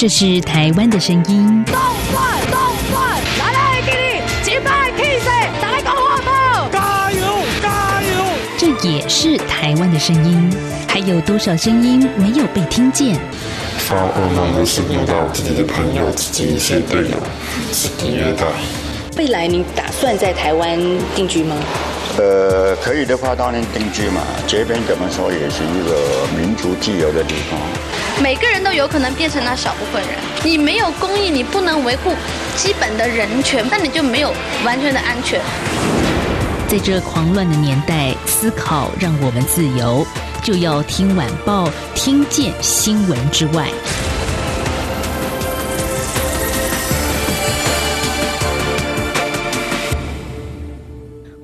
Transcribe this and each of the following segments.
这是台湾的声音。动转动转，来来给你击败 K C，打来搞活宝，加油加油！这也是台湾的声音。还有多少声音没有被听见？发噩梦的是遇到自己的朋友、自己一些队友是虐待。未来你打算在台湾定居吗？呃，可以的话当然定居嘛。这边怎么说也是一个民族自由的地方。每个人都有可能变成那小部分人。你没有公益，你不能维护基本的人权，那你就没有完全的安全。在这狂乱的年代，思考让我们自由，就要听晚报，听见新闻之外。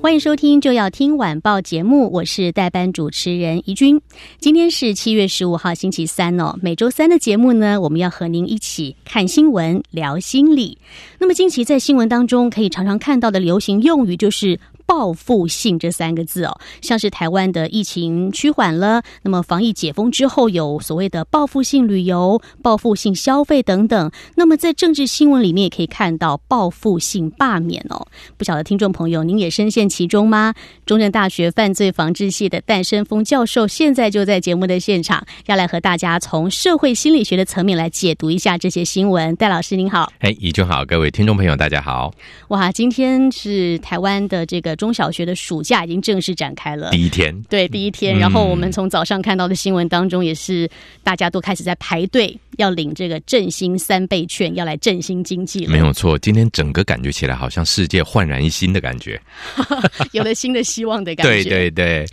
欢迎收听就要听晚报节目，我是代班主持人怡君。今天是七月十五号星期三哦，每周三的节目呢，我们要和您一起看新闻、聊心理。那么近期在新闻当中可以常常看到的流行用语就是。报复性这三个字哦，像是台湾的疫情趋缓了，那么防疫解封之后有所谓的报复性旅游、报复性消费等等。那么在政治新闻里面也可以看到报复性罢免哦。不晓得听众朋友您也深陷其中吗？中正大学犯罪防治系的戴生峰教授现在就在节目的现场，要来和大家从社会心理学的层面来解读一下这些新闻。戴老师您好，哎，怡君好，各位听众朋友大家好。哇，今天是台湾的这个。中小学的暑假已经正式展开了，第一天，对，第一天。然后我们从早上看到的新闻当中，也是大家都开始在排队要领这个振兴三倍券，要来振兴经济了。没有错，今天整个感觉起来好像世界焕然一新的感觉，有了新的希望的感觉。对对对，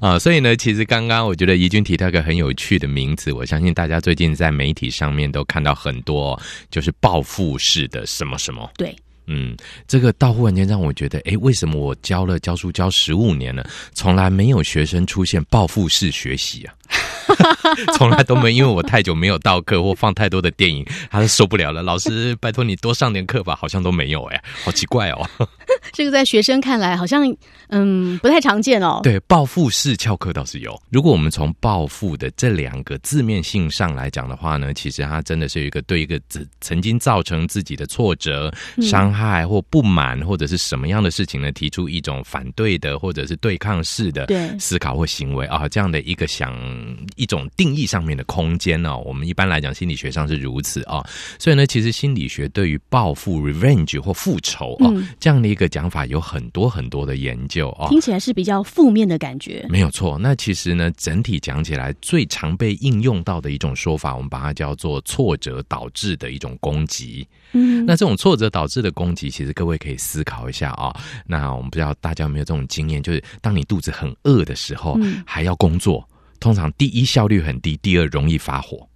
啊，所以呢，其实刚刚我觉得怡君提到一个很有趣的名字，我相信大家最近在媒体上面都看到很多，就是报复式的什么什么。对。嗯，这个到忽然间让我觉得，哎，为什么我教了教书教十五年了，从来没有学生出现报复式学习啊？从来都没，因为我太久没有到课或放太多的电影，他是受不了了。老师，拜托你多上点课吧，好像都没有，哎，好奇怪哦。这个在学生看来好像嗯不太常见哦。对，报复式翘课倒是有。如果我们从报复的这两个字面性上来讲的话呢，其实它真的是一个对一个曾曾经造成自己的挫折、伤害或不满或者是什么样的事情呢，提出一种反对的或者是对抗式的思考或行为啊，这样的一个想。一种定义上面的空间呢，我们一般来讲心理学上是如此啊，所以呢，其实心理学对于报复 （revenge） 或复仇哦这样的一个讲法有很多很多的研究哦，听起来是比较负面的感觉。没有错，那其实呢，整体讲起来最常被应用到的一种说法，我们把它叫做挫折导致的一种攻击。嗯，那这种挫折导致的攻击，其实各位可以思考一下啊。那我们不知道大家有没有这种经验，就是当你肚子很饿的时候，还要工作。通常第一效率很低，第二容易发火。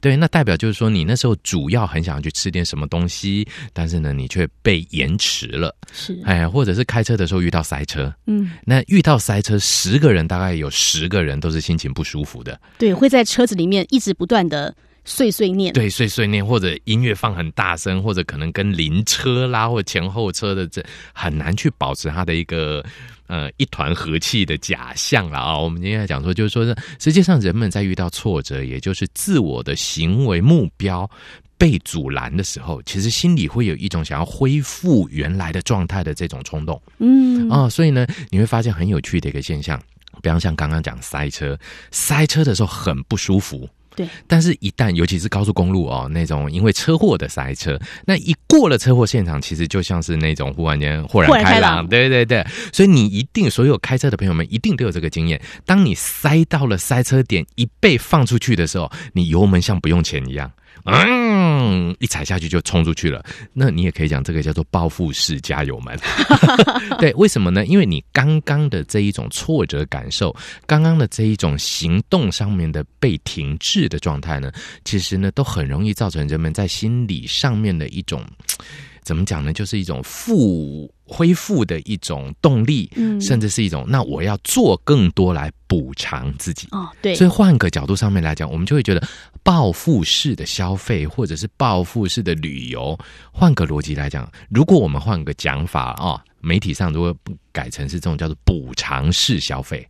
对，那代表就是说，你那时候主要很想去吃点什么东西，但是呢，你却被延迟了。是，哎，或者是开车的时候遇到塞车。嗯，那遇到塞车，十个人大概有十个人都是心情不舒服的。对，会在车子里面一直不断的碎碎念。对，碎碎念，或者音乐放很大声，或者可能跟邻车啦，或前后车的这很难去保持它的一个。呃，一团和气的假象了啊！我们今天讲说，就是说，实际上人们在遇到挫折，也就是自我的行为目标被阻拦的时候，其实心里会有一种想要恢复原来的状态的这种冲动。嗯啊，所以呢，你会发现很有趣的一个现象，比方像刚刚讲塞车，塞车的时候很不舒服。对，但是，一旦尤其是高速公路哦，那种因为车祸的塞车，那一过了车祸现场，其实就像是那种忽然间豁然开朗，对对对。所以你一定，所有开车的朋友们一定都有这个经验：，当你塞到了塞车点，一被放出去的时候，你油门像不用钱一样。嗯，一踩下去就冲出去了。那你也可以讲这个叫做报复式加油门。对，为什么呢？因为你刚刚的这一种挫折感受，刚刚的这一种行动上面的被停滞的状态呢，其实呢，都很容易造成人们在心理上面的一种。怎么讲呢？就是一种复恢复的一种动力，嗯，甚至是一种那我要做更多来补偿自己哦，对。所以换个角度上面来讲，我们就会觉得报复式的消费或者是报复式的旅游，换个逻辑来讲，如果我们换个讲法啊，媒体上如果改成是这种叫做补偿式消费。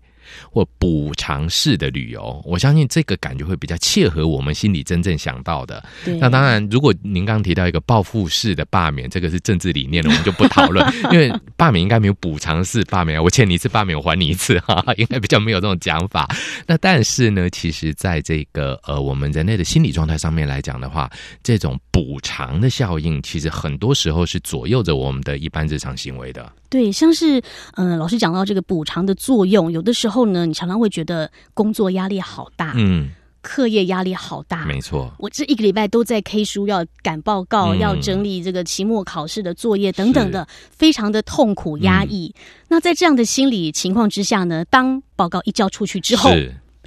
或补偿式的旅游，我相信这个感觉会比较切合我们心里真正想到的。那当然，如果您刚提到一个报复式的罢免，这个是政治理念的，我们就不讨论，因为罢免应该没有补偿式罢免，我欠你一次罢免，我还你一次哈，应该比较没有这种讲法。那但是呢，其实在这个呃我们人类的心理状态上面来讲的话，这种补偿的效应，其实很多时候是左右着我们的一般日常行为的。对，像是嗯，老师讲到这个补偿的作用，有的时候呢，你常常会觉得工作压力好大，嗯，课业压力好大，没错。我这一个礼拜都在 K 书，要赶报告，要整理这个期末考试的作业等等的，非常的痛苦压抑。那在这样的心理情况之下呢，当报告一交出去之后。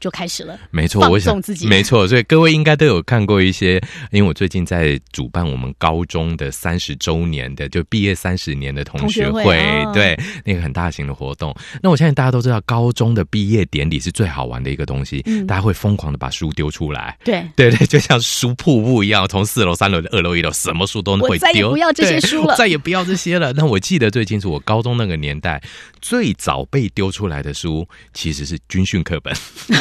就开始了，没错，我想自己，没错，所以各位应该都有看过一些，因为我最近在主办我们高中的三十周年的，就毕业三十年的同学会，对，那个很大型的活动。那我相信大家都知道，高中的毕业典礼是最好玩的一个东西，大家会疯狂的把书丢出来，对，对对，就像书瀑布一样，从四楼、三楼、二楼、一楼，什么书都会丢，不要这些书了，再也不要这些了。那我记得最清楚，我高中那个年代最早被丢出来的书，其实是军训课本。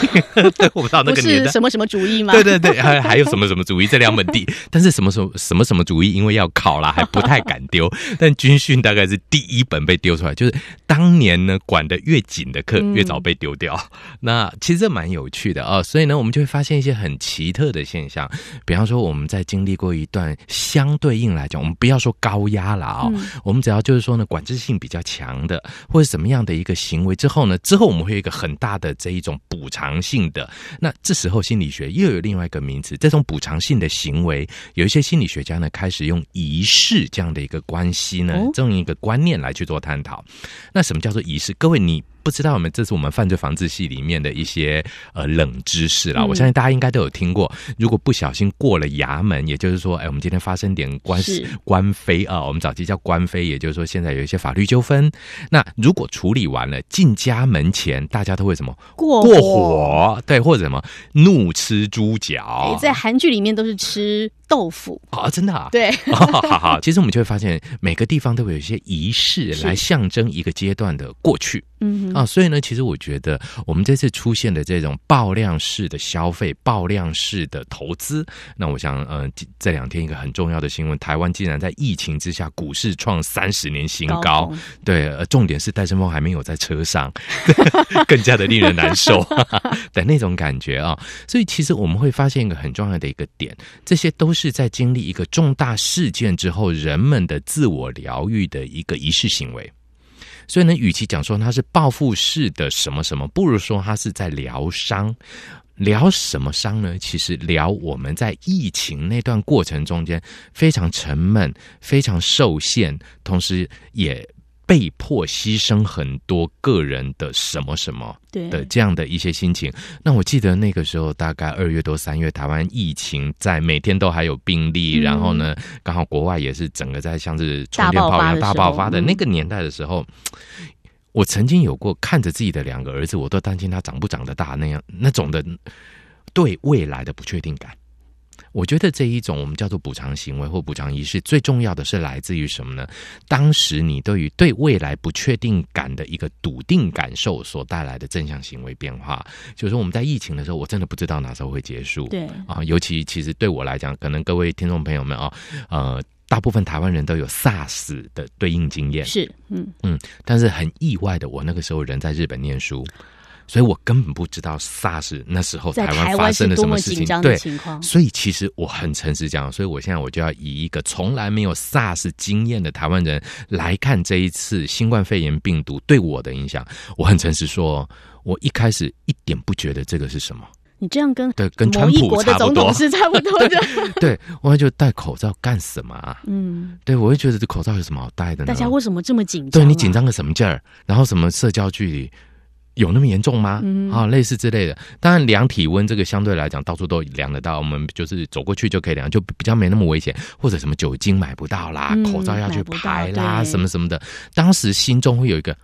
对，我不知道那个年代什么什么主义吗？对对对，还 还有什么什么主义这两本地，但是什么什么什么什么主义，因为要考啦，还不太敢丢。但军训大概是第一本被丢出来，就是当年呢管的越紧的课越早被丢掉。那其实这蛮有趣的啊，所以呢，我们就会发现一些很奇特的现象。比方说，我们在经历过一段相对应来讲，我们不要说高压了啊，我们只要就是说呢，管制性比较强的，或者什么样的一个行为之后呢，之后我们会有一个很大的这一种补偿性。的那这时候心理学又有另外一个名词，这种补偿性的行为，有一些心理学家呢开始用仪式这样的一个关系呢，这样一个观念来去做探讨。那什么叫做仪式？各位你。不知道我们这是我们犯罪防治系里面的一些呃冷知识啦，我相信大家应该都有听过。如果不小心过了衙门，也就是说，哎，我们今天发生点官司官非啊，我们早期叫官非，也就是说现在有一些法律纠纷。那如果处理完了，进家门前，大家都会什么过过火？对，或者什么怒吃猪脚？在韩剧里面都是吃。豆腐。啊，真的啊，对，好好，其实我们就会发现每个地方都会有一些仪式来象征一个阶段的过去，嗯啊，所以呢，其实我觉得我们这次出现的这种爆量式的消费、爆量式的投资，那我想，嗯，这两天一个很重要的新闻，台湾竟然在疫情之下股市创三十年新高，对，重点是戴胜峰还没有在车上，更加的令人难受。的那种感觉啊，所以其实我们会发现一个很重要的一个点，这些都。是在经历一个重大事件之后，人们的自我疗愈的一个仪式行为。所以呢，与其讲说它是报复式的什么什么，不如说它是在疗伤。疗什么伤呢？其实疗我们在疫情那段过程中间非常沉闷、非常受限，同时也。被迫牺牲很多个人的什么什么的这样的一些心情。那我记得那个时候大概二月多三月，台湾疫情在每天都还有病例，然后呢，刚好国外也是整个在像是冲天炮一样大爆发的那个年代的时候，我曾经有过看着自己的两个儿子，我都担心他长不长得大那样那种的对未来的不确定感。我觉得这一种我们叫做补偿行为或补偿仪式，最重要的是来自于什么呢？当时你对于对未来不确定感的一个笃定感受所带来的正向行为变化，就是说我们在疫情的时候，我真的不知道哪时候会结束。对啊，尤其其实对我来讲，可能各位听众朋友们啊，呃，大部分台湾人都有 SARS 的对应经验，是嗯嗯，但是很意外的，我那个时候人在日本念书。所以我根本不知道 SARS 那时候台湾发生了什么事情，对，所以其实我很诚实讲，所以我现在我就要以一个从来没有 SARS 经验的台湾人来看这一次新冠肺炎病毒对我的影响。我很诚实说，我一开始一点不觉得这个是什么。你这样跟对跟川普差不多是差不多的。对，我就戴口罩干什么啊？嗯，对，我会觉得这口罩有什么好戴的呢？大家为什么这么紧张？对你紧张个什么劲儿？然后什么社交距离？有那么严重吗？啊，类似之类的。当然，量体温这个相对来讲到处都量得到，我们就是走过去就可以量，就比较没那么危险。或者什么酒精买不到啦，口罩要去排啦，什么什么的。当时心中会有一个，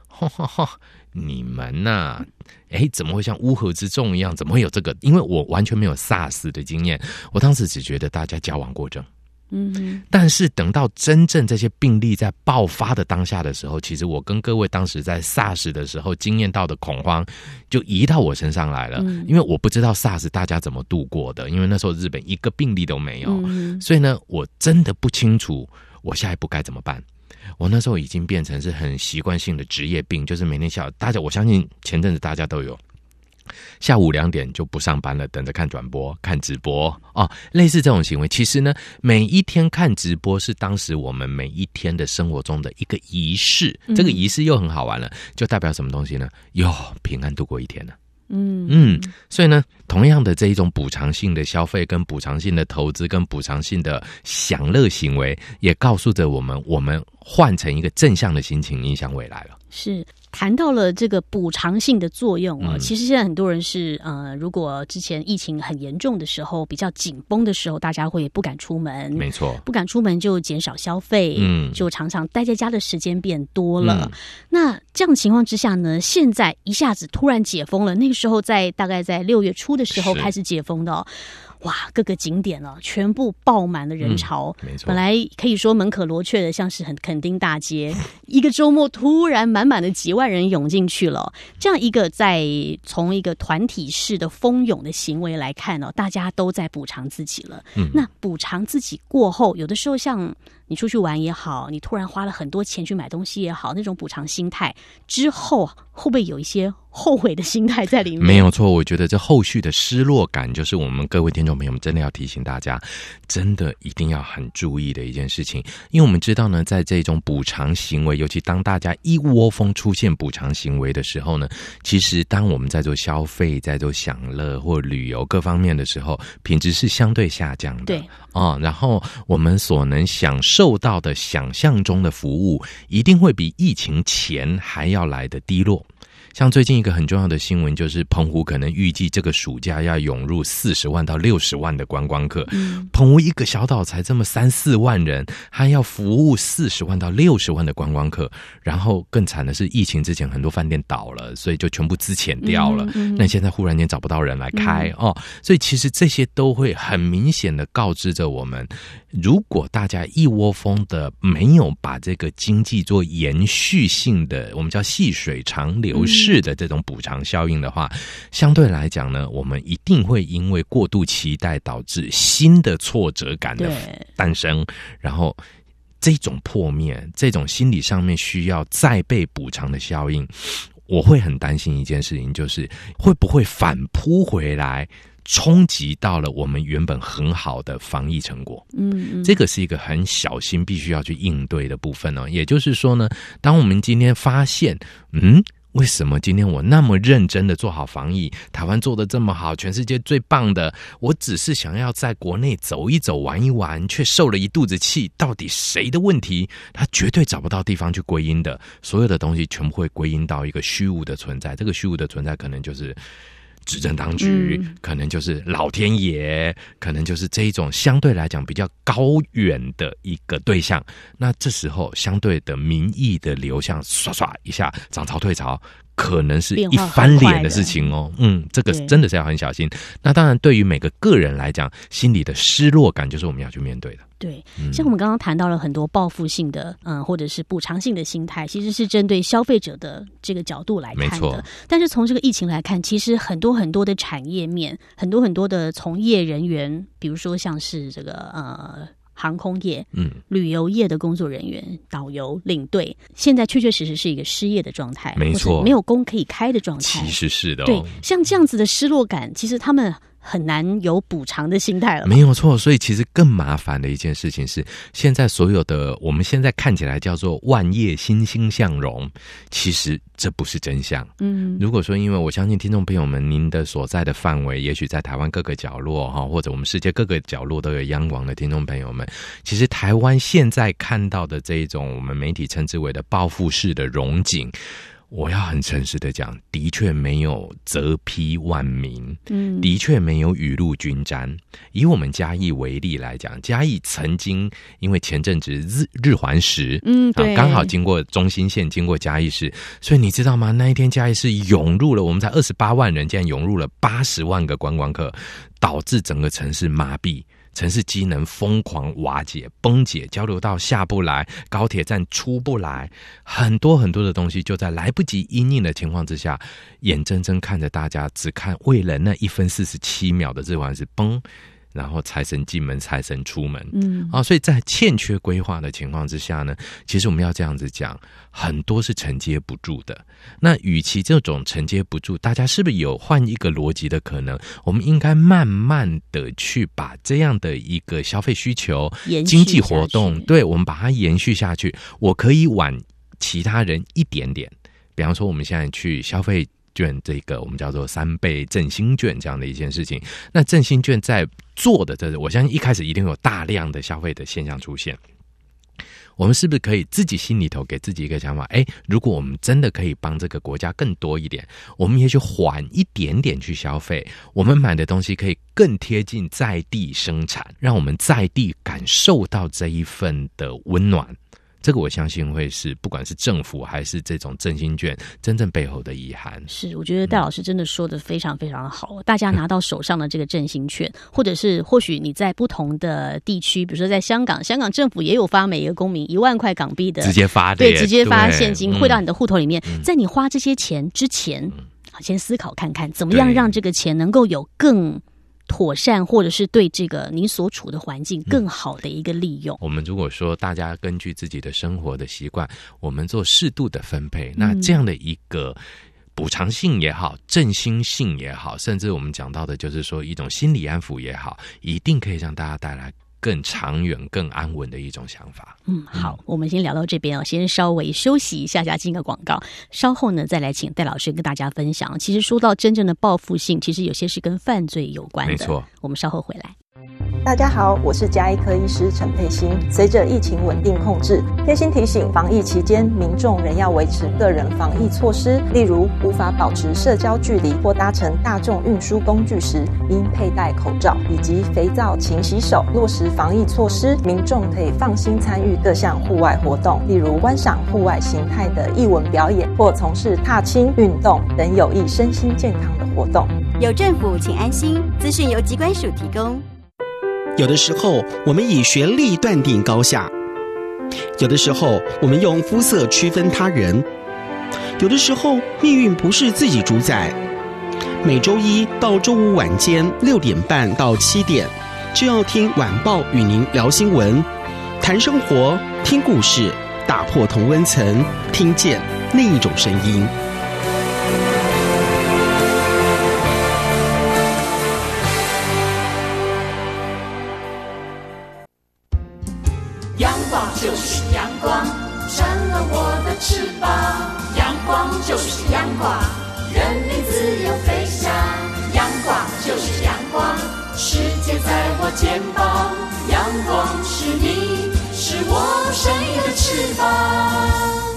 你们呐，哎，怎么会像乌合之众一样？怎么会有这个？因为我完全没有 SARS 的经验，我当时只觉得大家矫枉过正。嗯，但是等到真正这些病例在爆发的当下的时候，其实我跟各位当时在 SARS 的时候经验到的恐慌，就移到我身上来了。因为我不知道 SARS 大家怎么度过的，因为那时候日本一个病例都没有，所以呢，我真的不清楚我下一步该怎么办。我那时候已经变成是很习惯性的职业病，就是每天下午大家，我相信前阵子大家都有。下午两点就不上班了，等着看转播、看直播哦。类似这种行为，其实呢，每一天看直播是当时我们每一天的生活中的一个仪式。这个仪式又很好玩了，就代表什么东西呢？哟，平安度过一天了。嗯嗯，所以呢，同样的这一种补偿性的消费、跟补偿性的投资、跟补偿性的享乐行为，也告诉着我们，我们换成一个正向的心情，影响未来了。是。谈到了这个补偿性的作用啊，其实现在很多人是呃，如果之前疫情很严重的时候，比较紧绷的时候，大家会不敢出门，没错，不敢出门就减少消费，嗯，就常常待在家的时间变多了。那这样情况之下呢，现在一下子突然解封了，那个时候在大概在六月初的时候开始解封的。哇，各个景点哦，全部爆满了人潮。没错，本来可以说门可罗雀的，像是很垦丁大街，一个周末突然满满的几万人涌进去了。这样一个在从一个团体式的蜂拥的行为来看呢，大家都在补偿自己了。嗯，那补偿自己过后，有的时候像。你出去玩也好，你突然花了很多钱去买东西也好，那种补偿心态之后，会不会有一些后悔的心态在里面？没有错，我觉得这后续的失落感，就是我们各位听众朋友们真的要提醒大家，真的一定要很注意的一件事情。因为我们知道呢，在这种补偿行为，尤其当大家一窝蜂出现补偿行为的时候呢，其实当我们在做消费、在做享乐或旅游各方面的时候，品质是相对下降的。对。哦，然后我们所能享受到的、想象中的服务，一定会比疫情前还要来的低落。像最近一个很重要的新闻，就是澎湖可能预计这个暑假要涌入四十万到六十万的观光客。澎湖一个小岛才这么三四万人，还要服务四十万到六十万的观光客。然后更惨的是，疫情之前很多饭店倒了，所以就全部资遣掉了。那现在忽然间找不到人来开哦，所以其实这些都会很明显的告知着我们，如果大家一窝蜂的没有把这个经济做延续性的，我们叫细水长流。是的，这种补偿效应的话，相对来讲呢，我们一定会因为过度期待导致新的挫折感的诞生，然后这种破灭，这种心理上面需要再被补偿的效应，我会很担心一件事情，就是会不会反扑回来。冲击到了我们原本很好的防疫成果，嗯，这个是一个很小心必须要去应对的部分哦。也就是说呢，当我们今天发现，嗯，为什么今天我那么认真的做好防疫，台湾做的这么好，全世界最棒的，我只是想要在国内走一走、玩一玩，却受了一肚子气，到底谁的问题？他绝对找不到地方去归因的，所有的东西全部会归因到一个虚无的存在。这个虚无的存在，可能就是。执政当局可能就是老天爷，可能就是这一种相对来讲比较高远的一个对象。那这时候相对的民意的流向，唰唰一下涨潮退潮。可能是一翻脸的事情哦，嗯，这个真的是要很小心。那当然，对于每个个人来讲，心里的失落感就是我们要去面对的。对，像我们刚刚谈到了很多报复性的，嗯，或者是补偿性的心态，其实是针对消费者的这个角度来看的。但是从这个疫情来看，其实很多很多的产业面，很多很多的从业人员，比如说像是这个呃。航空业、嗯，旅游业的工作人员、导游、领队，现在确确实实是一个失业的状态，没错，没有工可以开的状态，其实是的。对，像这样子的失落感，其实他们。很难有补偿的心态了，没有错。所以其实更麻烦的一件事情是，现在所有的我们现在看起来叫做万业欣欣向荣，其实这不是真相。嗯，如果说因为我相信听众朋友们，您的所在的范围，也许在台湾各个角落哈，或者我们世界各个角落都有央广的听众朋友们，其实台湾现在看到的这一种我们媒体称之为的报复式的荣景。我要很诚实的讲，的确没有泽披万民，嗯，的确没有雨露均沾。以我们嘉义为例来讲，嘉义曾经因为前阵子日日环食，嗯，对，刚好经过中心线，经过嘉义市，所以你知道吗？那一天嘉义市涌入了，我们才二十八万人，竟然涌入了八十万个观光客，导致整个城市麻痹。城市机能疯狂瓦解、崩解，交流道下不来，高铁站出不来，很多很多的东西就在来不及应应的情况之下，眼睁睁看着大家只看为了那一分四十七秒的日环食崩。然后财神进门，财神出门，嗯啊，所以在欠缺规划的情况之下呢，其实我们要这样子讲，很多是承接不住的。那与其这种承接不住，大家是不是有换一个逻辑的可能？我们应该慢慢的去把这样的一个消费需求、经济活动，对我们把它延续下去。我可以晚其他人一点点，比方说我们现在去消费。券这个我们叫做三倍振兴券这样的一件事情，那振兴券在做的这，我相信一开始一定有大量的消费的现象出现。我们是不是可以自己心里头给自己一个想法？哎，如果我们真的可以帮这个国家更多一点，我们也许缓一点点去消费，我们买的东西可以更贴近在地生产，让我们在地感受到这一份的温暖。这个我相信会是，不管是政府还是这种振兴券，真正背后的遗憾。是，我觉得戴老师真的说的非常非常的好。大家拿到手上的这个振兴券，或者是或许你在不同的地区，比如说在香港，香港政府也有发每一个公民一万块港币的直接发，对，直接发现金汇到你的户头里面。在你花这些钱之前，先思考看看，怎么样让这个钱能够有更。妥善，或者是对这个您所处的环境更好的一个利用。我们如果说大家根据自己的生活的习惯，我们做适度的分配，那这样的一个补偿性也好，振兴性也好，甚至我们讲到的就是说一种心理安抚也好，一定可以让大家带来。更长远、更安稳的一种想法。嗯，好，我们先聊到这边哦，先稍微休息一下下，进个广告。稍后呢，再来请戴老师跟大家分享。其实说到真正的报复性，其实有些是跟犯罪有关的。没错，我们稍后回来。大家好，我是加医科医师陈佩欣。随着疫情稳定控制，贴心提醒：防疫期间，民众仍要维持个人防疫措施，例如无法保持社交距离或搭乘大众运输工具时，应佩戴口罩以及肥皂勤洗手。落实防疫措施，民众可以放心参与各项户外活动，例如观赏户外形态的艺文表演或从事踏青运动等有益身心健康的活动。有政府，请安心。资讯由机关署提供。有的时候，我们以学历断定高下；有的时候，我们用肤色区分他人；有的时候，命运不是自己主宰。每周一到周五晚间六点半到七点，就要听晚报与您聊新闻、谈生活、听故事，打破同温层，听见另一种声音。阳光就是阳光，成了我的翅膀。阳光就是阳光，人民自由飞翔。阳光就是阳光，世界在我肩膀。阳光是你，是我生命的翅膀。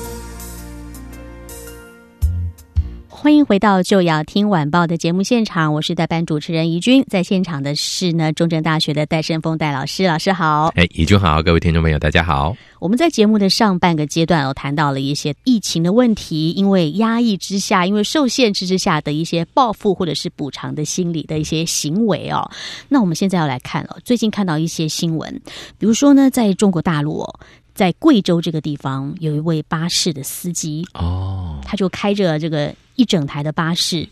欢迎回到就要听晚报的节目现场，我是代班主持人怡君，在现场的是呢中正大学的戴胜峰戴老师，老师好，哎，怡君好，各位听众朋友大家好。我们在节目的上半个阶段，哦，谈到了一些疫情的问题，因为压抑之下，因为受限制之下的一些报复或者是补偿的心理的一些行为哦。那我们现在要来看了，最近看到一些新闻，比如说呢，在中国大陆哦。在贵州这个地方，有一位巴士的司机哦，他就开着这个一整台的巴士，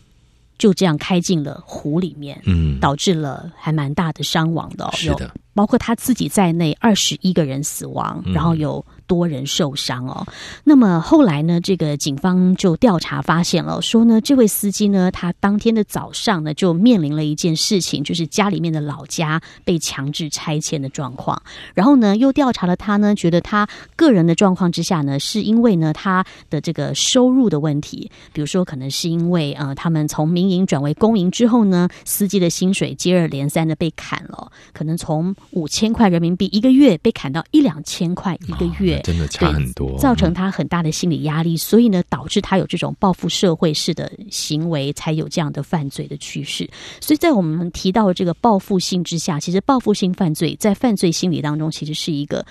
就这样开进了湖里面，嗯，导致了还蛮大的伤亡的，是的，包括他自己在内，二十一个人死亡，然后有。多人受伤哦。那么后来呢？这个警方就调查发现了，说呢，这位司机呢，他当天的早上呢，就面临了一件事情，就是家里面的老家被强制拆迁的状况。然后呢，又调查了他呢，觉得他个人的状况之下呢，是因为呢，他的这个收入的问题，比如说可能是因为呃，他们从民营转为公营之后呢，司机的薪水接二连三的被砍了，可能从五千块人民币一个月被砍到一两千块一个月。真的差很多，造成他很大的心理压力，所以呢，导致他有这种报复社会式的行为，才有这样的犯罪的趋势。所以在我们提到这个报复性之下，其实报复性犯罪在犯罪心理当中，其实是一个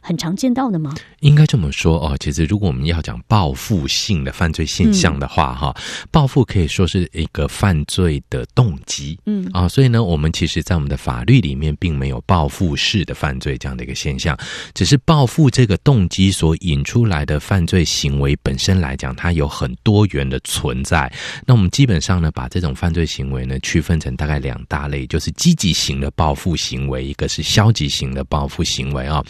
很常见到的吗？应该这么说哦，其实如果我们要讲报复性的犯罪现象的话，哈、报复可以说是一个犯罪的动机，嗯。啊，所以呢，我们其实，在我们的法律里面，并没有报复式的犯罪这样的一个现象，只是报复这个动机所引出来的犯罪行为本身来讲，它有很多元的存在。那我们基本上呢，把这种犯罪行为呢，区分成大概两大类，就是积极型的报复行为，一个是消极型的报复行为啊、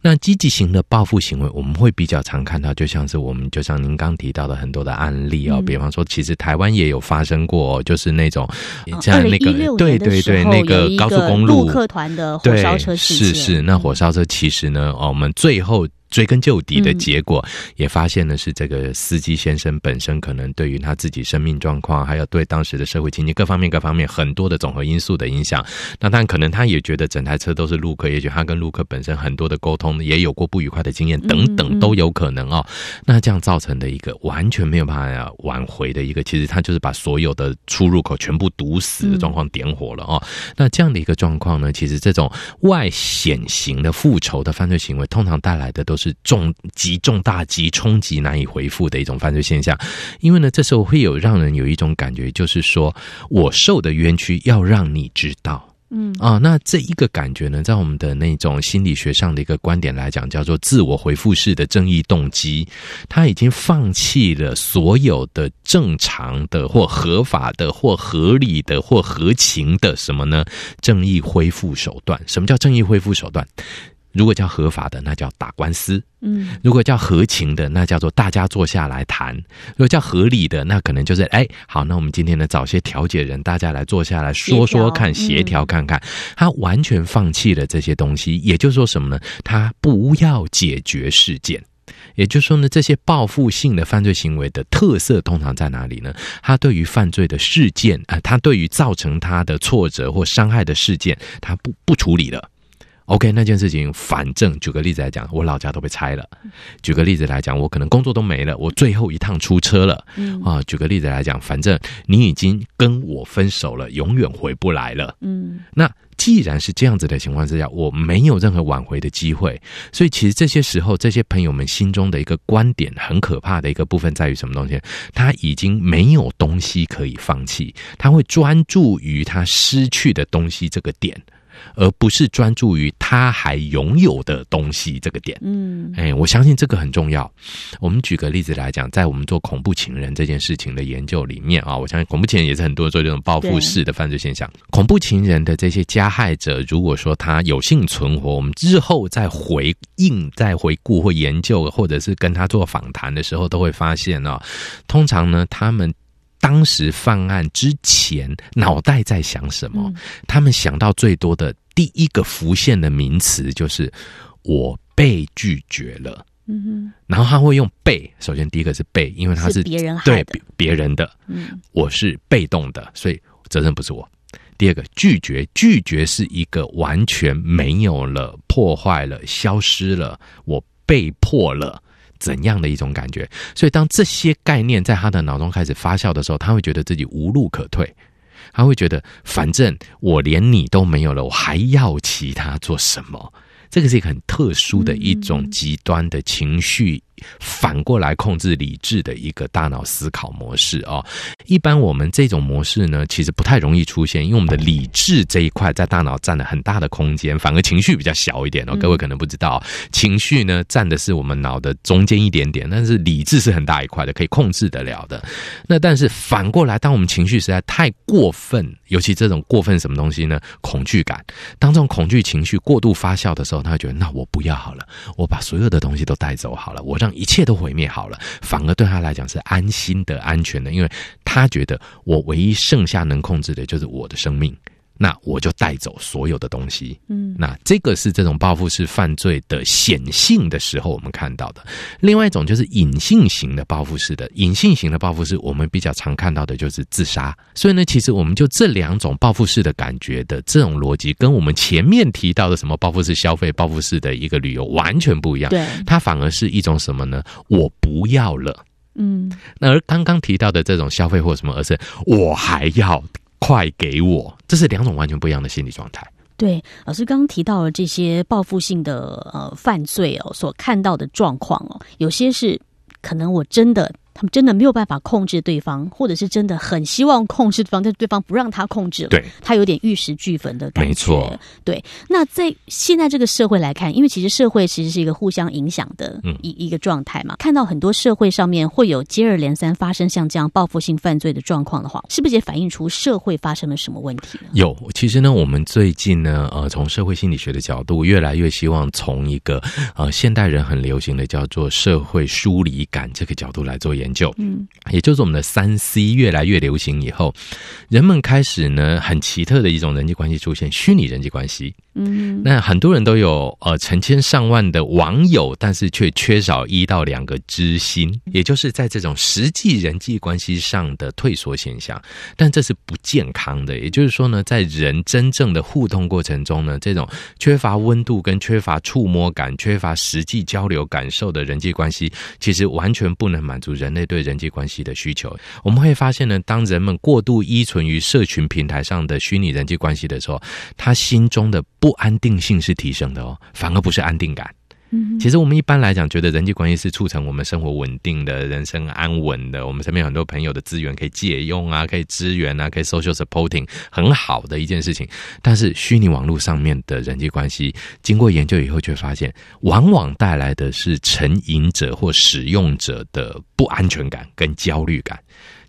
那积极型的报复行为，我们会比较常看到，就像是我们就像您刚提到的很多的案例哦，嗯比方说，其实台湾也有发生过、哦，就是那种二像那个对对对，那个高速公路客团的火烧车事是是，那火烧车其实呢，哦，我们最后。追根究底的嗯结果，也发现呢是这个司机先生本身可能对于他自己生命状况，还有对当时的社会情境各方面各方面很多的总和因素的影响。那当然可能他也觉得整台车都是陆客，也许他跟陆客本身很多的沟通也有过不愉快的经验等嗯等都有可能哦。那这样造成的一个完全没有办法挽回的一个，其实他就是把所有的出入口全部堵死的状况点火了哦。那这样的一个状况呢，其实这种外显型的复仇的犯罪行为，通常带来的都是重极重大、极冲击难以回复的一种犯罪现象。因为呢，这时候会有让人有一种感觉，就是说我受的冤屈要让你知道。嗯啊，那这一个感觉呢，在我们的那种心理学上的一个观点来讲，叫做自我回复式的正义动机，他已经放弃了所有的正常的或合法的或合理的或合情的什么呢？正义恢复手段。什么叫正义恢复手段？如果叫合法的，那叫打官司；嗯如果叫合情的，那叫做大家坐下来谈；如果叫合理的，那可能就是哎，好，那我们今天呢找些调解人，大家来坐下来说说看，协调看看。他完全放弃了这些东西，也就是说什么呢？他不要解决事件。也就是说呢，这些报复性的犯罪行为的特色通常在哪里呢？他对于犯罪的事件啊、呃，他对于造成他的挫折或伤害的事件，他不不处理了。OK，那件事情，反正举个例子来讲，我老家都被拆了。举个例子来讲，我可能工作都没了，我最后一趟出车了。嗯啊，举个例子来讲，反正你已经跟我分手了，永远回不来了。嗯那既然是这样子的情况之下，我没有任何挽回的机会，所以其实这些时候，这些朋友们心中的一个观点很可怕的一个部分在于什么东西？他已经没有东西可以放弃，他会专注于他失去的东西这个点。而不是专注于他还拥有的东西这个点。嗯哎，我相信这个很重要。我们举个例子来讲，在我们做恐怖情人这件事情的研究里面啊，我相信恐怖情人也是很多人做这种报复式的犯罪现象。恐怖情人的这些加害者，如果说他有幸存活，我们日后再回应、再回顾或研究，或者是跟他做访谈的时候，都会发现啊，通常呢，他们。当时犯案之前，脑袋在想什么？他们想到最多的第一个浮现的名词就是“我被拒绝了”。嗯哼，然后他会用被，首先第一个是被，因为他是别人对别别人的，嗯我是被动的，所以责任不是我。第二个拒绝，拒绝是一个完全没有了、破坏了、消失了，我被迫了。怎样的一种感觉？所以当这些概念在他的脑中开始发酵的时候，他会觉得自己无路可退，他会觉得反正我连你都没有了，我还要其他做什么？这个是一个很特殊的一种极端的情绪，反过来控制理智的一个大脑思考模式哦。一般我们这种模式呢，其实不太容易出现，因为我们的理智这一块在大脑占了很大的空间，反而情绪比较小一点哦。各位可能不知道，情绪呢占的是我们脑的中间一点点，但是理智是很大一块的，可以控制得了的。那但是反过来，当我们情绪实在太过分，尤其这种过分什么东西呢？恐惧感。当这种恐惧情绪过度发酵的时候，他会觉得那我不要好了，我把所有的东西都带走好了，我让一切都毁灭好了，反而对他来讲是安心的、安全的，因为他觉得我唯一剩下能控制的就是我的生命。那我就带走所有的东西。嗯，那这个是这种报复式犯罪的显性的时候我们看到的。另外一种就是隐性型的报复式的，隐性型的报复式我们比较常看到的就是自杀。所以呢，其实我们就这两种报复式的感觉的这种逻辑，跟我们前面提到的什么报复式消费、报复式的一个旅游完全不一样。对，它反而是一种什么呢？我不要了。嗯，那而刚刚提到的这种消费或什么，而是我还要快给我，这是两种完全不一样的心理状态。对，老师刚刚提到了这些报复性的呃犯罪哦，所看到的状况哦，有些是可能我真的。他们真的没有办法控制对方，或者是真的很希望控制对方，但是对方不让他控制了，对，他有点玉石俱焚的感觉。没错，对。那在现在这个社会来看，因为其实社会其实是一个互相影响的一一个状态嘛，看到很多社会上面会有接二连三发生像这样报复性犯罪的状况的话，是不是也反映出社会发生了什么问题呢？有，其实呢，我们最近呢，呃，从社会心理学的角度，越来越希望从一个呃现代人很流行的叫做社会疏离感这个角度来做研究，嗯。也就是我们的三 C 越来越流行以后，人们开始呢很奇特的一种人际关系出现，虚拟人际关系。嗯，那很多人都有呃成千上万的网友，但是却缺少一到两个知心，也就是在这种实际人际关系上的退缩现象。但这是不健康的，也就是说呢，在人真正的互动过程中呢，这种缺乏温度跟缺乏触摸感、缺乏实际交流感受的人际关系，其实完全不能满足人类对人际关系的需求。我们会发现呢，当人们过度依存于社群平台上的虚拟人际关系的时候，他心中的不。不安定性是提升的哦，反而不是安定感。嗯，其实我们一般来讲，觉得人际关系是促成我们生活稳定的、人生安稳的。我们身边很多朋友的资源可以借用啊，可以支援啊，可以 social supporting，很好的一件事情。但是虚拟网络上面的人际关系，经过研究以后，却发现往往带来的是成瘾者或使用者的不安全感跟焦虑感。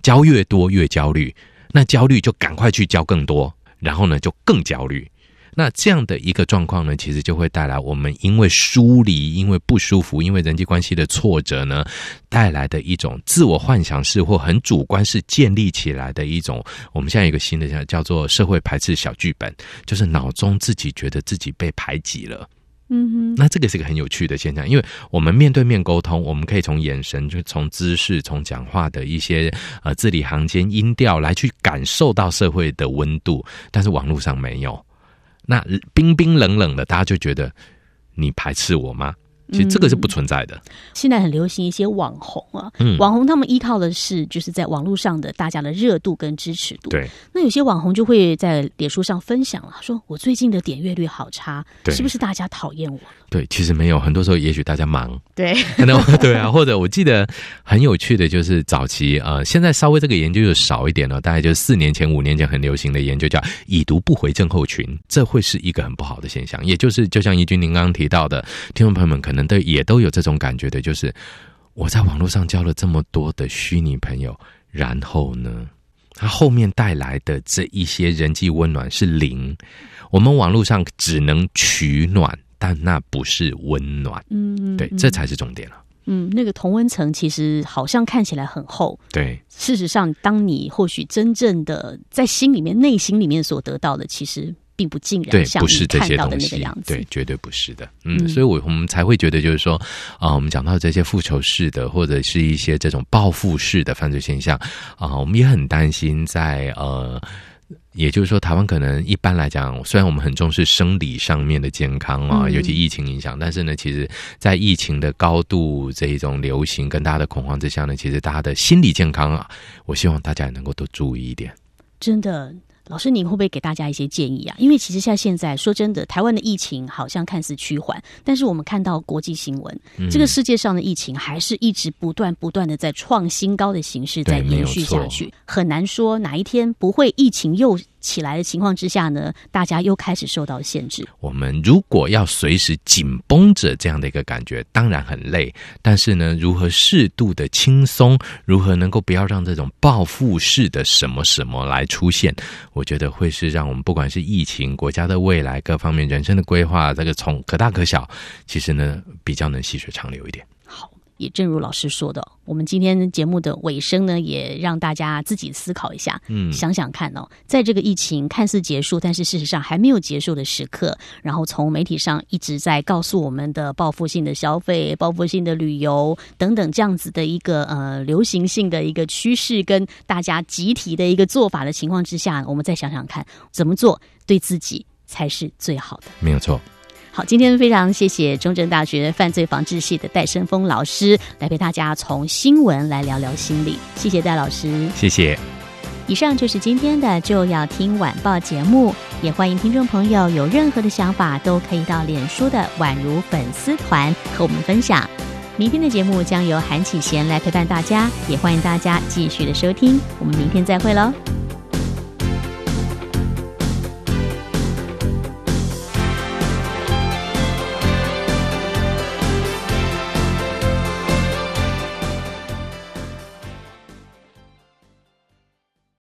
交越多越焦虑，那焦虑就赶快去交更多，然后呢就更焦虑。那这样的一个状况呢，其实就会带来我们因为疏离、因为不舒服、因为人际关系的挫折呢，带来的一种自我幻想式或很主观式建立起来的一种。我们现在有一个新的叫叫做社会排斥小剧本，就是脑中自己觉得自己被排挤了。嗯哼，那这个是个很有趣的现象，因为我们面对面沟通，我们可以从眼神、就从姿势、从讲话的一些呃字里行间、音调来去感受到社会的温度，但是网络上没有。那冰冰冷冷的，大家就觉得你排斥我吗？其实这个是不存在的。现在很流行一些网红啊，网红他们依靠的是就是在网络上的大家的热度跟支持度。对，那有些网红就会在脸书上分享了，说我最近的点阅率好差，是不是大家讨厌我？对，其实没有，很多时候也许大家忙。对，对啊，或者我记得很有趣的就是早期呃，现在稍微这个研究就少一点了，大概就是四年前、五年前很流行的研究叫已读不回症候群，这会是一个很不好的现象。也就是就像怡君您刚刚提到的，听众朋友们可能都也都有这种感觉的，就是我在网络上交了这么多的虚拟朋友，然后呢，他后面带来的这一些人际温暖是零，我们网络上只能取暖。但那不是温暖，嗯，对，这才是重点了。嗯，那个同温层其实好像看起来很厚，对。事实上，当你或许真正的在心里面、内心里面所得到的，其实并不尽然，像你看到的那个样子，对，绝对不是的。嗯，所以我我们才会觉得，就是说啊，我们讲到这些复仇式的，或者是一些这种报复式的犯罪现象啊，我们也很担心在呃。也就是说，台湾可能一般来讲，虽然我们很重视生理上面的健康啊，尤其疫情影响，但是呢，其实，在疫情的高度这一种流行跟大家的恐慌之下呢，其实大家的心理健康啊，我希望大家也能够多注意一点。真的。老师，您会不会给大家一些建议啊？因为其实像现在说真的，台湾的疫情好像看似趋缓，但是我们看到国际新闻，这个世界上的疫情还是一直不断不断的在创新高的形式在延续下去，很难说哪一天不会疫情又。起来的情况之下呢，大家又开始受到限制。我们如果要随时紧绷着这样的一个感觉，当然很累。但是呢，如何适度的轻松，如何能够不要让这种报复式的什么什么来出现，我觉得会是让我们不管是疫情、国家的未来各方面、人生的规划，这个从可大可小，其实呢比较能细水长流一点。也正如老师说的，我们今天节目的尾声呢，也让大家自己思考一下，嗯，想想看哦，在这个疫情看似结束，但是事实上还没有结束的时刻，然后从媒体上一直在告诉我们的报复性的消费、报复性的旅游等等这样子的一个呃流行性的一个趋势，跟大家集体的一个做法的情况之下，我们再想想看，怎么做对自己才是最好的？没有错。好，今天非常谢谢中正大学犯罪防治系的戴生峰老师来陪大家从新闻来聊聊心理，谢谢戴老师，谢谢。以上就是今天的就要听晚报节目，也欢迎听众朋友有任何的想法，都可以到脸书的宛如粉丝团和我们分享。明天的节目将由韩启贤来陪伴大家，也欢迎大家继续的收听。我们明天再会喽。